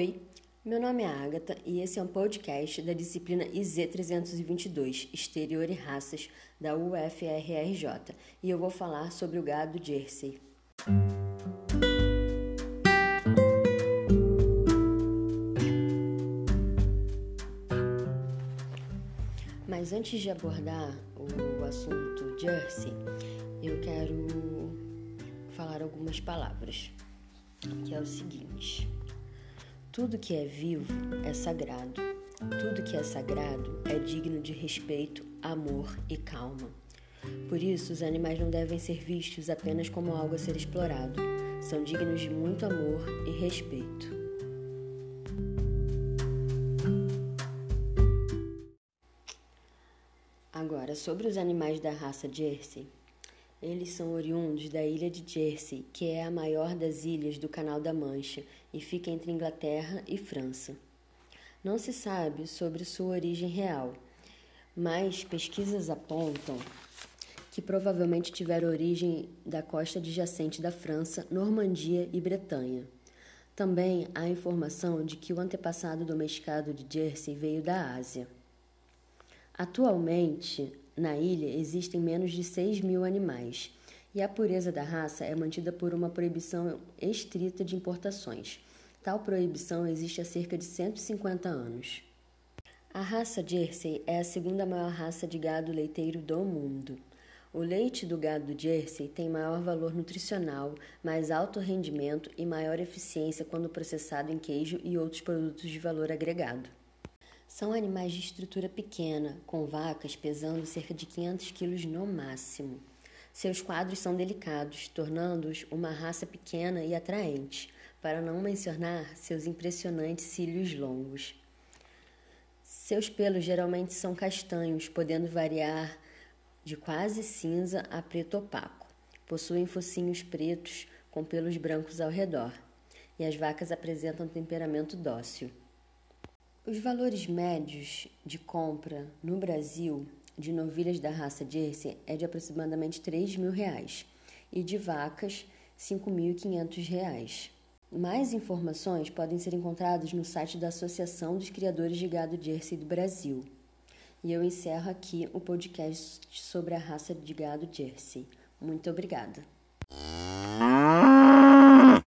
Oi, meu nome é Agatha e esse é um podcast da disciplina IZ322, Exterior e Raças, da UFRRJ, e eu vou falar sobre o gado Jersey. Mas antes de abordar o assunto Jersey, eu quero falar algumas palavras, que é o seguinte. Tudo que é vivo é sagrado. Tudo que é sagrado é digno de respeito, amor e calma. Por isso, os animais não devem ser vistos apenas como algo a ser explorado. São dignos de muito amor e respeito. Agora, sobre os animais da raça Jersey. Eles são oriundos da ilha de Jersey, que é a maior das ilhas do Canal da Mancha e fica entre Inglaterra e França. Não se sabe sobre sua origem real, mas pesquisas apontam que provavelmente tiveram origem da costa adjacente da França, Normandia e Bretanha. Também há informação de que o antepassado domesticado de Jersey veio da Ásia. Atualmente, na ilha existem menos de 6 mil animais e a pureza da raça é mantida por uma proibição estrita de importações. Tal proibição existe há cerca de 150 anos. A raça Jersey é a segunda maior raça de gado leiteiro do mundo. O leite do gado Jersey tem maior valor nutricional, mais alto rendimento e maior eficiência quando processado em queijo e outros produtos de valor agregado. São animais de estrutura pequena, com vacas pesando cerca de 500 quilos no máximo. Seus quadros são delicados, tornando-os uma raça pequena e atraente, para não mencionar seus impressionantes cílios longos. Seus pelos geralmente são castanhos, podendo variar de quase cinza a preto opaco. Possuem focinhos pretos com pelos brancos ao redor, e as vacas apresentam temperamento dócil. Os valores médios de compra no Brasil de novilhas da raça Jersey é de aproximadamente 3 mil reais e de vacas 5.500 reais. Mais informações podem ser encontradas no site da Associação dos Criadores de Gado Jersey do Brasil. E eu encerro aqui o podcast sobre a raça de gado Jersey. Muito obrigada.